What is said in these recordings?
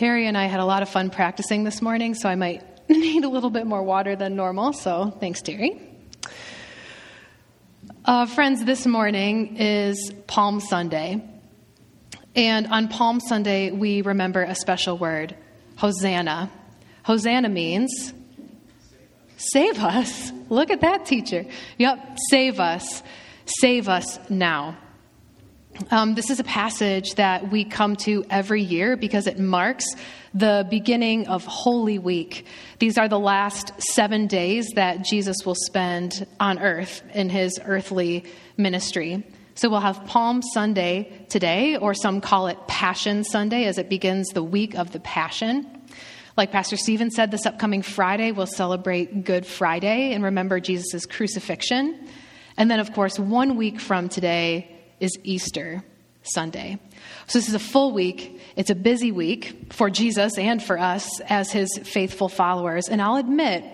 Terry and I had a lot of fun practicing this morning, so I might need a little bit more water than normal. So thanks, Terry. Uh, friends, this morning is Palm Sunday. And on Palm Sunday, we remember a special word, Hosanna. Hosanna means save us. Look at that, teacher. Yep, save us. Save us now. Um, this is a passage that we come to every year because it marks the beginning of Holy Week. These are the last seven days that Jesus will spend on earth in his earthly ministry. So we'll have Palm Sunday today, or some call it Passion Sunday as it begins the week of the Passion. Like Pastor Stephen said, this upcoming Friday we'll celebrate Good Friday and remember Jesus' crucifixion. And then, of course, one week from today, is Easter Sunday. So, this is a full week. It's a busy week for Jesus and for us as his faithful followers. And I'll admit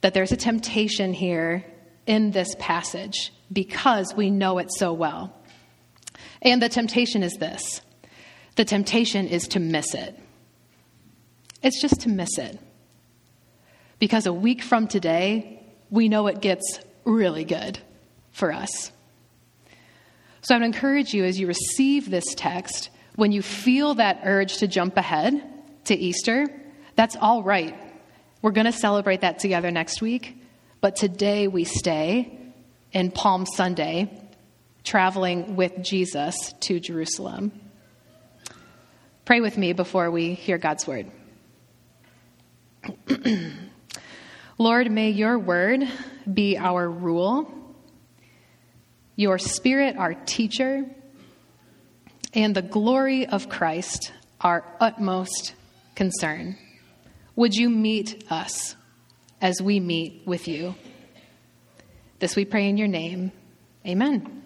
that there's a temptation here in this passage because we know it so well. And the temptation is this the temptation is to miss it. It's just to miss it. Because a week from today, we know it gets really good for us. So I would encourage you as you receive this text, when you feel that urge to jump ahead to Easter, that's all right. We're going to celebrate that together next week. But today we stay in Palm Sunday, traveling with Jesus to Jerusalem. Pray with me before we hear God's word. Lord, may your word be our rule your Spirit, our teacher, and the glory of Christ, our utmost concern. Would you meet us as we meet with you? This we pray in your name. Amen.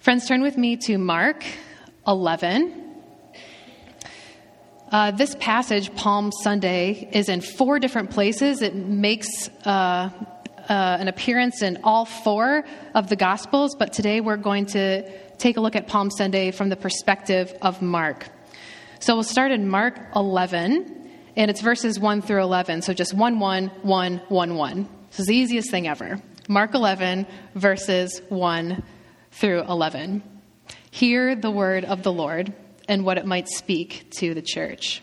Friends, turn with me to Mark 11. Uh, this passage, Palm Sunday, is in four different places. It makes uh, uh, an appearance in all four of the Gospels, but today we're going to take a look at Palm Sunday from the perspective of Mark. So we'll start in Mark 11, and it's verses 1 through 11. So just 1 1 1 1 1. This is the easiest thing ever. Mark 11, verses 1 through 11. Hear the word of the Lord and what it might speak to the church.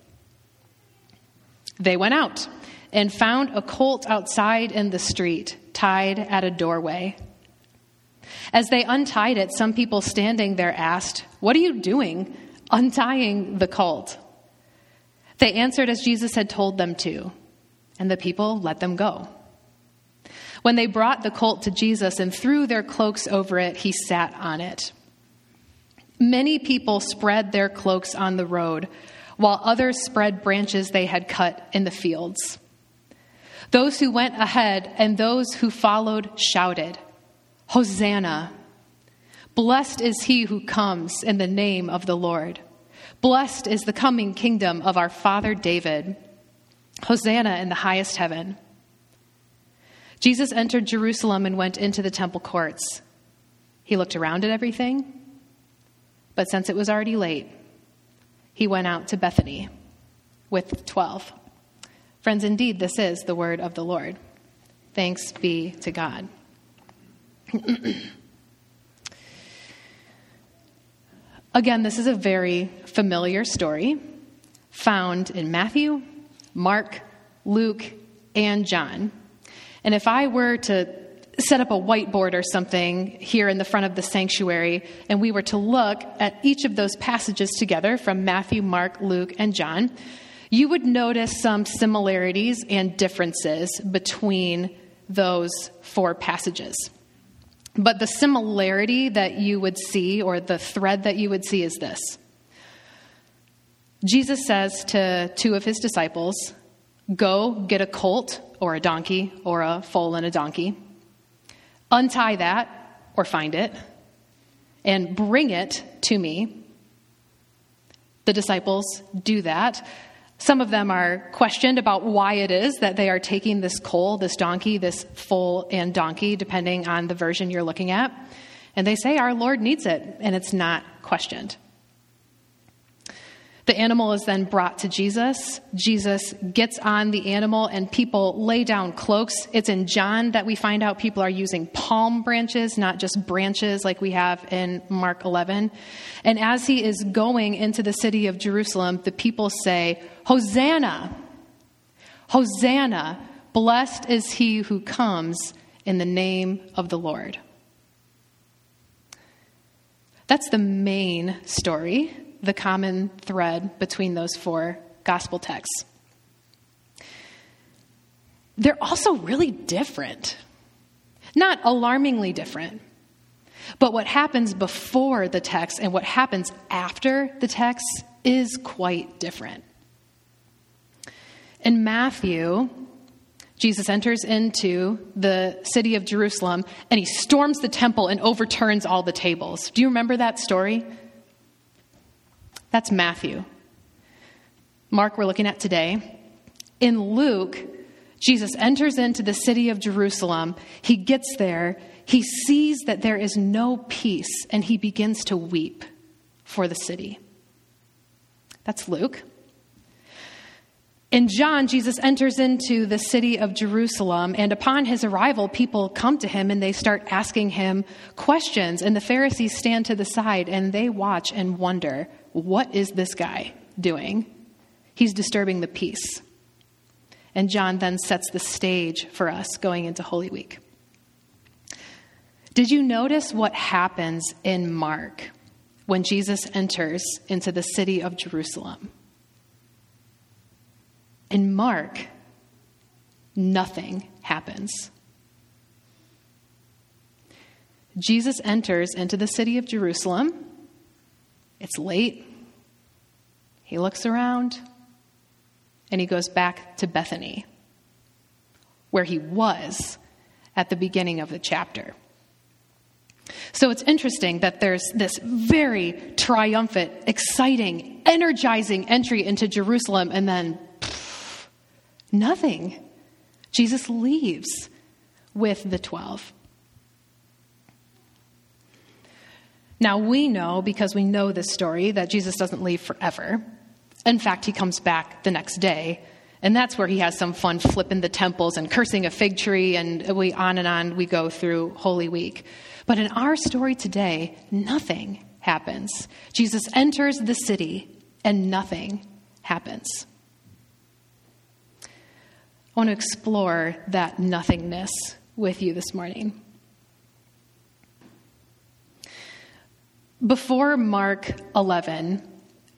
They went out and found a colt outside in the street, tied at a doorway. As they untied it, some people standing there asked, What are you doing, untying the colt? They answered as Jesus had told them to, and the people let them go. When they brought the colt to Jesus and threw their cloaks over it, he sat on it. Many people spread their cloaks on the road while others spread branches they had cut in the fields. Those who went ahead and those who followed shouted, Hosanna! Blessed is he who comes in the name of the Lord. Blessed is the coming kingdom of our father David. Hosanna in the highest heaven. Jesus entered Jerusalem and went into the temple courts. He looked around at everything, but since it was already late, he went out to Bethany with 12. Friends, indeed, this is the word of the Lord. Thanks be to God. Again, this is a very familiar story found in Matthew, Mark, Luke, and John. And if I were to set up a whiteboard or something here in the front of the sanctuary, and we were to look at each of those passages together from Matthew, Mark, Luke, and John, you would notice some similarities and differences between those four passages. But the similarity that you would see, or the thread that you would see, is this Jesus says to two of his disciples, Go get a colt or a donkey or a foal and a donkey, untie that or find it, and bring it to me. The disciples do that. Some of them are questioned about why it is that they are taking this coal, this donkey, this foal and donkey, depending on the version you're looking at. And they say, Our Lord needs it, and it's not questioned. The animal is then brought to Jesus. Jesus gets on the animal, and people lay down cloaks. It's in John that we find out people are using palm branches, not just branches like we have in Mark 11. And as he is going into the city of Jerusalem, the people say, Hosanna! Hosanna! Blessed is he who comes in the name of the Lord. That's the main story the common thread between those four gospel texts. They're also really different. Not alarmingly different. But what happens before the text and what happens after the text is quite different. In Matthew, Jesus enters into the city of Jerusalem and he storms the temple and overturns all the tables. Do you remember that story? That's Matthew. Mark, we're looking at today. In Luke, Jesus enters into the city of Jerusalem. He gets there. He sees that there is no peace, and he begins to weep for the city. That's Luke. In John, Jesus enters into the city of Jerusalem, and upon his arrival, people come to him and they start asking him questions. And the Pharisees stand to the side and they watch and wonder what is this guy doing? He's disturbing the peace. And John then sets the stage for us going into Holy Week. Did you notice what happens in Mark when Jesus enters into the city of Jerusalem? In Mark, nothing happens. Jesus enters into the city of Jerusalem it's late. He looks around and he goes back to Bethany, where he was at the beginning of the chapter. So it's interesting that there's this very triumphant, exciting, energizing entry into Jerusalem, and then nothing. Jesus leaves with the 12. Now, we know, because we know this story, that Jesus doesn't leave forever. In fact, he comes back the next day. And that's where he has some fun flipping the temples and cursing a fig tree, and we on and on we go through Holy Week. But in our story today, nothing happens. Jesus enters the city, and nothing happens. I want to explore that nothingness with you this morning. Before Mark 11,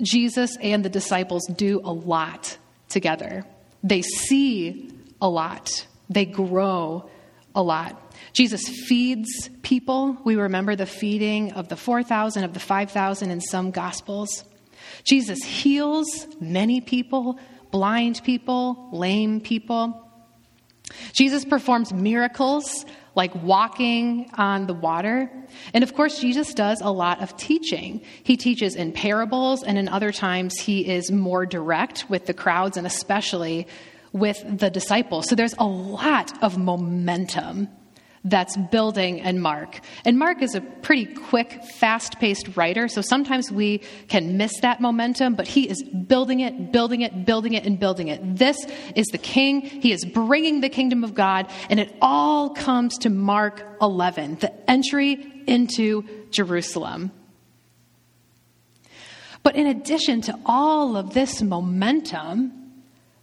Jesus and the disciples do a lot together. They see a lot, they grow a lot. Jesus feeds people. We remember the feeding of the 4,000, of the 5,000 in some gospels. Jesus heals many people, blind people, lame people. Jesus performs miracles like walking on the water. And of course, Jesus does a lot of teaching. He teaches in parables, and in other times, he is more direct with the crowds and especially with the disciples. So there's a lot of momentum that's building in Mark. And Mark is a pretty quick, fast paced writer, so sometimes we can miss that momentum, but he is building it, building it, building it, and building it. This is the king. He is bringing the kingdom of God, and it all comes to Mark 11, the entry into Jerusalem. But in addition to all of this momentum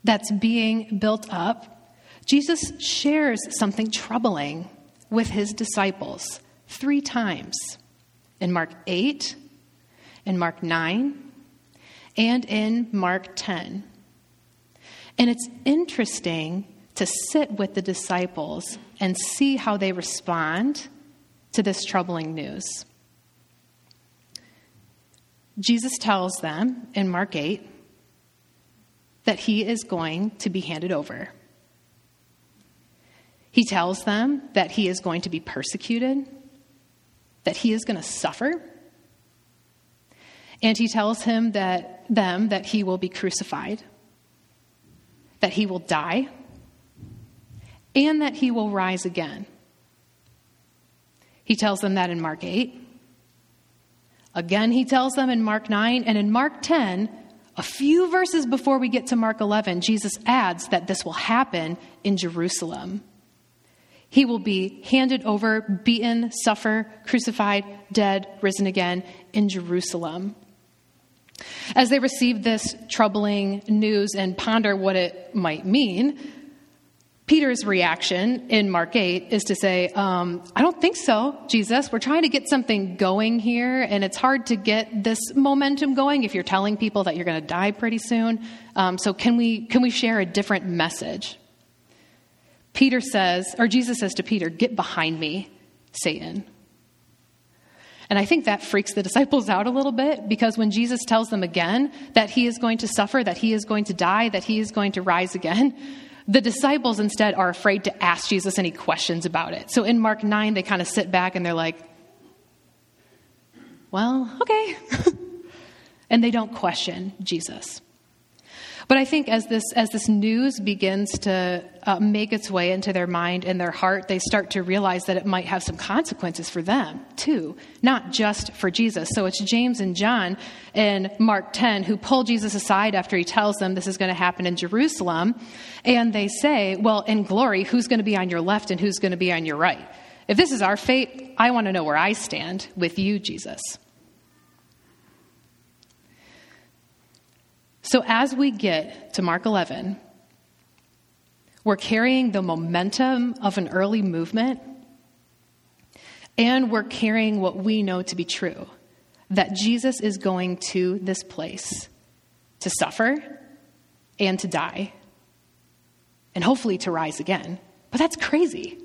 that's being built up, Jesus shares something troubling with his disciples three times in Mark 8, in Mark 9, and in Mark 10. And it's interesting to sit with the disciples and see how they respond to this troubling news. Jesus tells them in Mark 8 that he is going to be handed over. He tells them that he is going to be persecuted, that he is going to suffer, and he tells him that them that he will be crucified, that he will die, and that he will rise again. He tells them that in Mark 8. Again, he tells them in Mark 9. And in Mark 10, a few verses before we get to Mark 11, Jesus adds that this will happen in Jerusalem. He will be handed over, beaten, suffer, crucified, dead, risen again in Jerusalem. As they receive this troubling news and ponder what it might mean, Peter's reaction in Mark 8 is to say, um, I don't think so, Jesus. We're trying to get something going here, and it's hard to get this momentum going if you're telling people that you're going to die pretty soon. Um, so, can we, can we share a different message? Peter says, or Jesus says to Peter, Get behind me, Satan. And I think that freaks the disciples out a little bit because when Jesus tells them again that he is going to suffer, that he is going to die, that he is going to rise again, the disciples instead are afraid to ask Jesus any questions about it. So in Mark 9, they kind of sit back and they're like, well, okay. and they don't question Jesus. But I think as this, as this news begins to uh, make its way into their mind and their heart, they start to realize that it might have some consequences for them, too, not just for Jesus. So it's James and John in Mark 10 who pull Jesus aside after he tells them this is going to happen in Jerusalem. And they say, Well, in glory, who's going to be on your left and who's going to be on your right? If this is our fate, I want to know where I stand with you, Jesus. So as we get to Mark 11, we're carrying the momentum of an early movement, and we're carrying what we know to be true that Jesus is going to this place to suffer and to die, and hopefully to rise again. But that's crazy.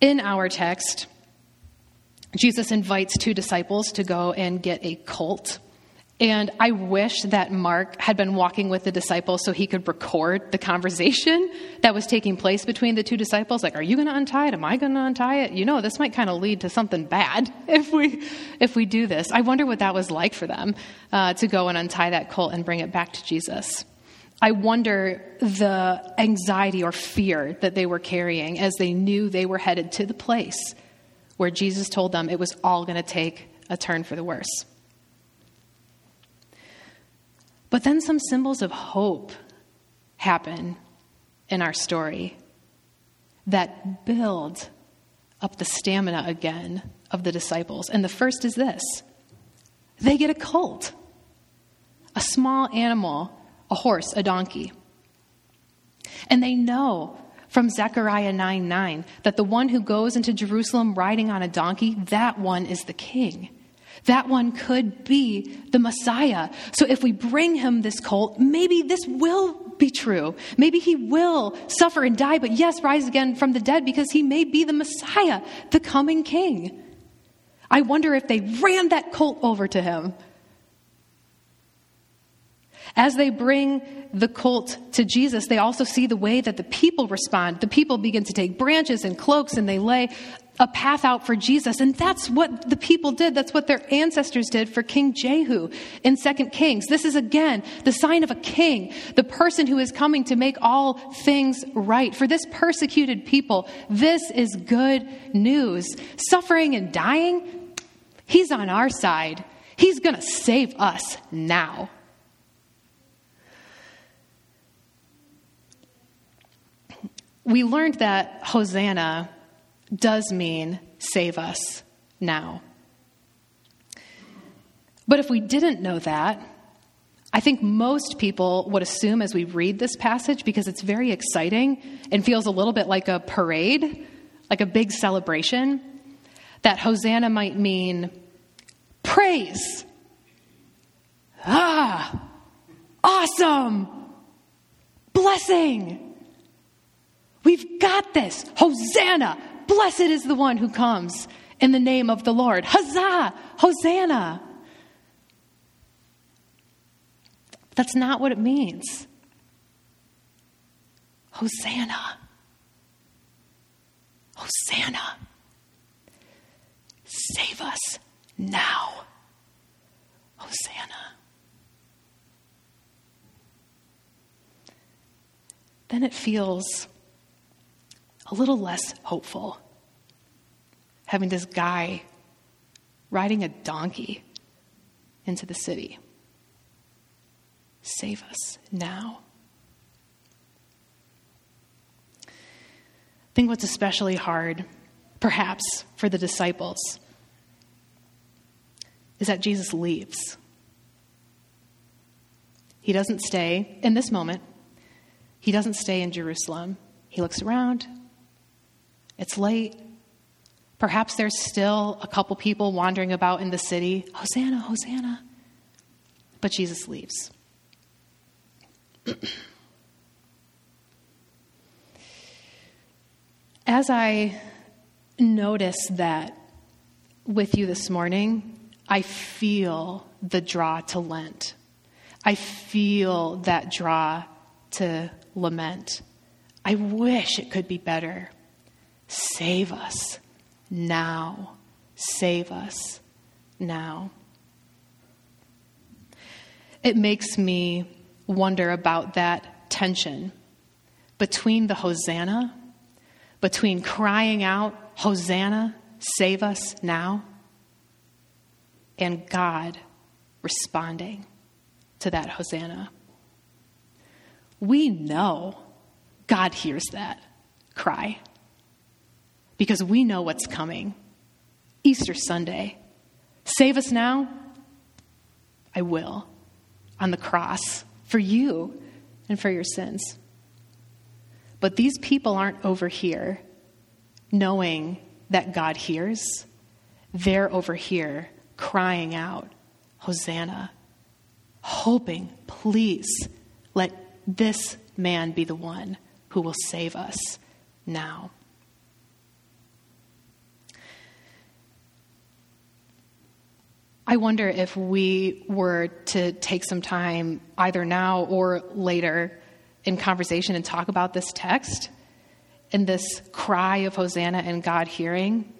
In our text, Jesus invites two disciples to go and get a colt. And I wish that Mark had been walking with the disciples so he could record the conversation that was taking place between the two disciples. Like, are you going to untie it? Am I going to untie it? You know, this might kind of lead to something bad if we if we do this. I wonder what that was like for them uh, to go and untie that colt and bring it back to Jesus. I wonder the anxiety or fear that they were carrying as they knew they were headed to the place where Jesus told them it was all going to take a turn for the worse. But then some symbols of hope happen in our story that build up the stamina again of the disciples. And the first is this they get a colt, a small animal, a horse, a donkey. And they know from Zechariah 9 9 that the one who goes into Jerusalem riding on a donkey, that one is the king. That one could be the Messiah. So if we bring him this colt, maybe this will be true. Maybe he will suffer and die, but yes, rise again from the dead because he may be the Messiah, the coming king. I wonder if they ran that colt over to him as they bring the colt to Jesus, they also see the way that the people respond. The people begin to take branches and cloaks and they lay a path out for Jesus. And that's what the people did. That's what their ancestors did for King Jehu in 2 Kings. This is again the sign of a king, the person who is coming to make all things right. For this persecuted people, this is good news. Suffering and dying, he's on our side. He's going to save us now. We learned that Hosanna does mean save us now. But if we didn't know that, I think most people would assume as we read this passage, because it's very exciting and feels a little bit like a parade, like a big celebration, that Hosanna might mean praise. Ah, awesome, blessing, We've got this. Hosanna. Blessed is the one who comes in the name of the Lord. Huzzah! Hosanna. That's not what it means. Hosanna. Hosanna. Save us now. Hosanna. Then it feels a little less hopeful having this guy riding a donkey into the city. Save us now. I think what's especially hard, perhaps, for the disciples is that Jesus leaves. He doesn't stay in this moment, he doesn't stay in Jerusalem. He looks around. It's late. Perhaps there's still a couple people wandering about in the city. Hosanna, Hosanna. But Jesus leaves. As I notice that with you this morning, I feel the draw to Lent. I feel that draw to lament. I wish it could be better. Save us now. Save us now. It makes me wonder about that tension between the Hosanna, between crying out, Hosanna, save us now, and God responding to that Hosanna. We know God hears that cry because we know what's coming. Easter Sunday. Save us now? I will. On the cross for you and for your sins. But these people aren't over here knowing that God hears. They're over here crying out, Hosanna, hoping, please let this man be the one who will save us now. I wonder if we were to take some time, either now or later, in conversation and talk about this text and this cry of Hosanna and God hearing,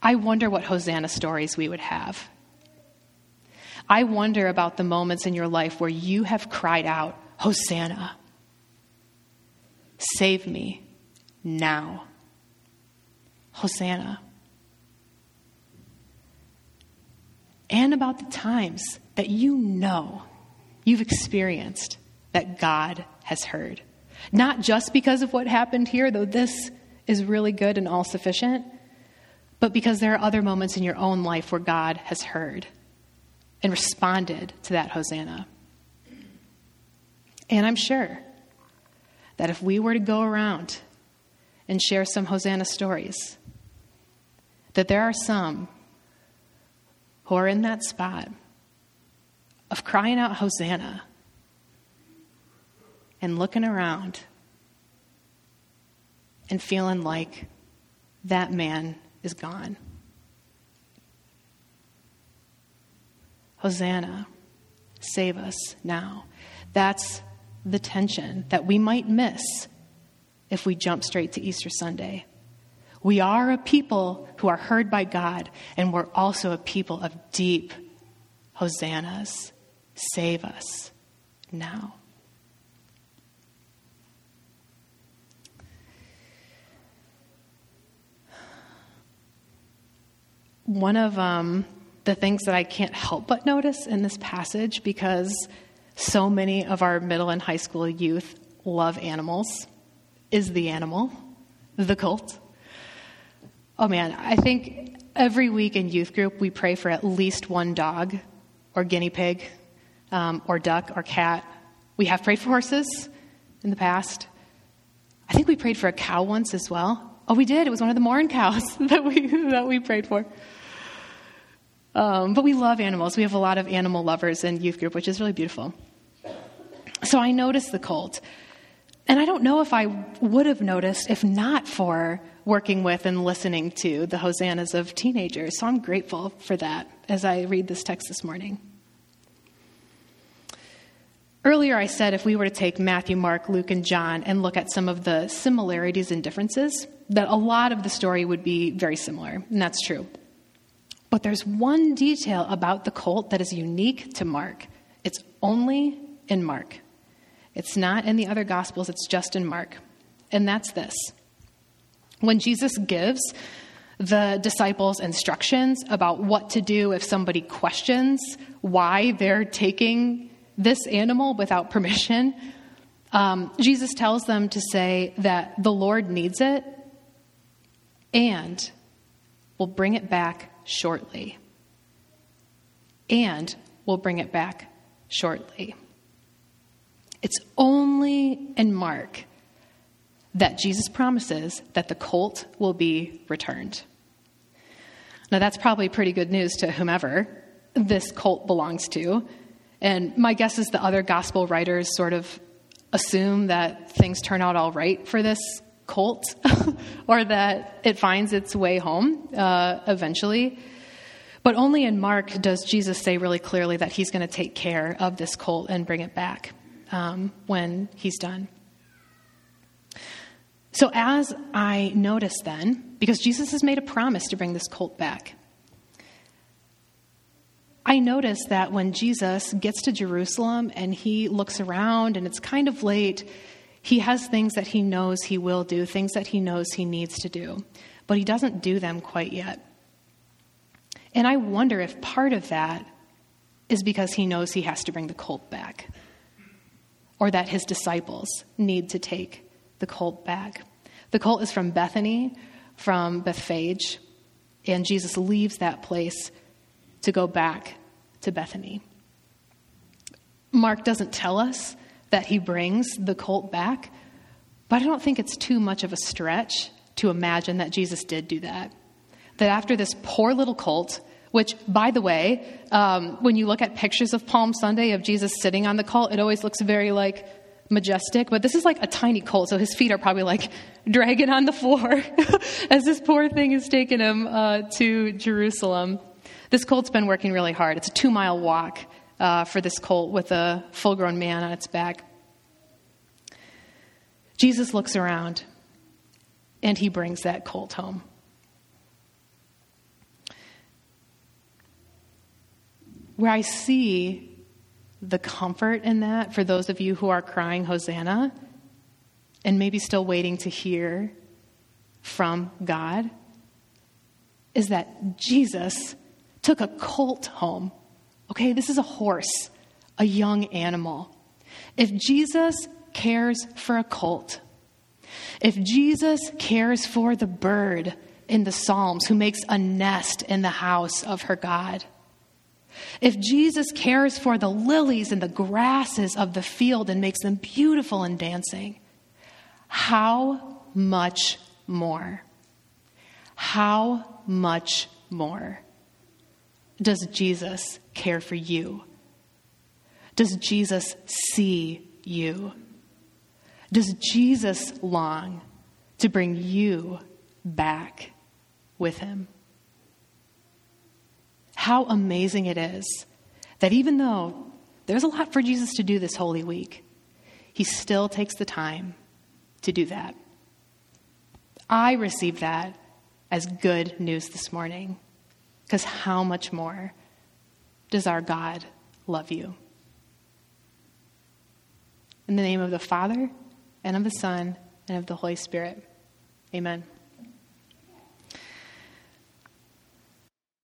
I wonder what Hosanna stories we would have. I wonder about the moments in your life where you have cried out, Hosanna, save me now. Hosanna. And about the times that you know you've experienced that God has heard. Not just because of what happened here, though this is really good and all sufficient, but because there are other moments in your own life where God has heard and responded to that Hosanna. And I'm sure that if we were to go around and share some Hosanna stories, that there are some who are in that spot of crying out, Hosanna, and looking around and feeling like that man is gone. Hosanna, save us now. That's the tension that we might miss if we jump straight to Easter Sunday. We are a people who are heard by God, and we're also a people of deep hosannas. Save us now. One of um, the things that I can't help but notice in this passage, because so many of our middle and high school youth love animals, is the animal, the colt. Oh man, I think every week in youth group we pray for at least one dog or guinea pig um, or duck or cat. We have prayed for horses in the past. I think we prayed for a cow once as well. Oh, we did. It was one of the Morin cows that we that we prayed for. Um, but we love animals. We have a lot of animal lovers in youth group, which is really beautiful. So I noticed the colt. And I don't know if I would have noticed if not for working with and listening to the hosannas of teenagers. So I'm grateful for that as I read this text this morning. Earlier, I said if we were to take Matthew, Mark, Luke, and John and look at some of the similarities and differences, that a lot of the story would be very similar, and that's true. But there's one detail about the colt that is unique to Mark. It's only in Mark. It's not in the other Gospels, it's just in Mark. And that's this when Jesus gives the disciples instructions about what to do if somebody questions why they're taking this animal without permission, um, Jesus tells them to say that the Lord needs it and will bring it back shortly. And will bring it back shortly. It's only in Mark that Jesus promises that the colt will be returned. Now, that's probably pretty good news to whomever this colt belongs to. And my guess is the other gospel writers sort of assume that things turn out all right for this colt or that it finds its way home uh, eventually. But only in Mark does Jesus say really clearly that he's going to take care of this colt and bring it back um, when he's done. So, as I notice then, because Jesus has made a promise to bring this colt back, I notice that when Jesus gets to Jerusalem and he looks around and it's kind of late, he has things that he knows he will do, things that he knows he needs to do, but he doesn't do them quite yet. And I wonder if part of that is because he knows he has to bring the colt back, or that his disciples need to take the colt back. The colt is from Bethany, from Bethphage, and Jesus leaves that place to go back to Bethany. Mark doesn't tell us that he brings the colt back, but I don't think it's too much of a stretch to imagine that Jesus did do that. That after this poor little colt, which, by the way, um, when you look at pictures of Palm Sunday of Jesus sitting on the colt, it always looks very like majestic, but this is like a tiny colt, so his feet are probably like dragging on the floor as this poor thing is taking him uh, to Jerusalem. This colt's been working really hard. It's a two mile walk uh, for this colt with a full grown man on its back. Jesus looks around and he brings that colt home. Where I see the comfort in that for those of you who are crying Hosanna and maybe still waiting to hear from God is that Jesus took a colt home. Okay, this is a horse, a young animal. If Jesus cares for a colt, if Jesus cares for the bird in the Psalms who makes a nest in the house of her God, if Jesus cares for the lilies and the grasses of the field and makes them beautiful and dancing, how much more? How much more does Jesus care for you? Does Jesus see you? Does Jesus long to bring you back with him? How amazing it is that even though there's a lot for Jesus to do this Holy Week, he still takes the time to do that. I received that as good news this morning because how much more does our God love you? In the name of the Father, and of the Son, and of the Holy Spirit, amen.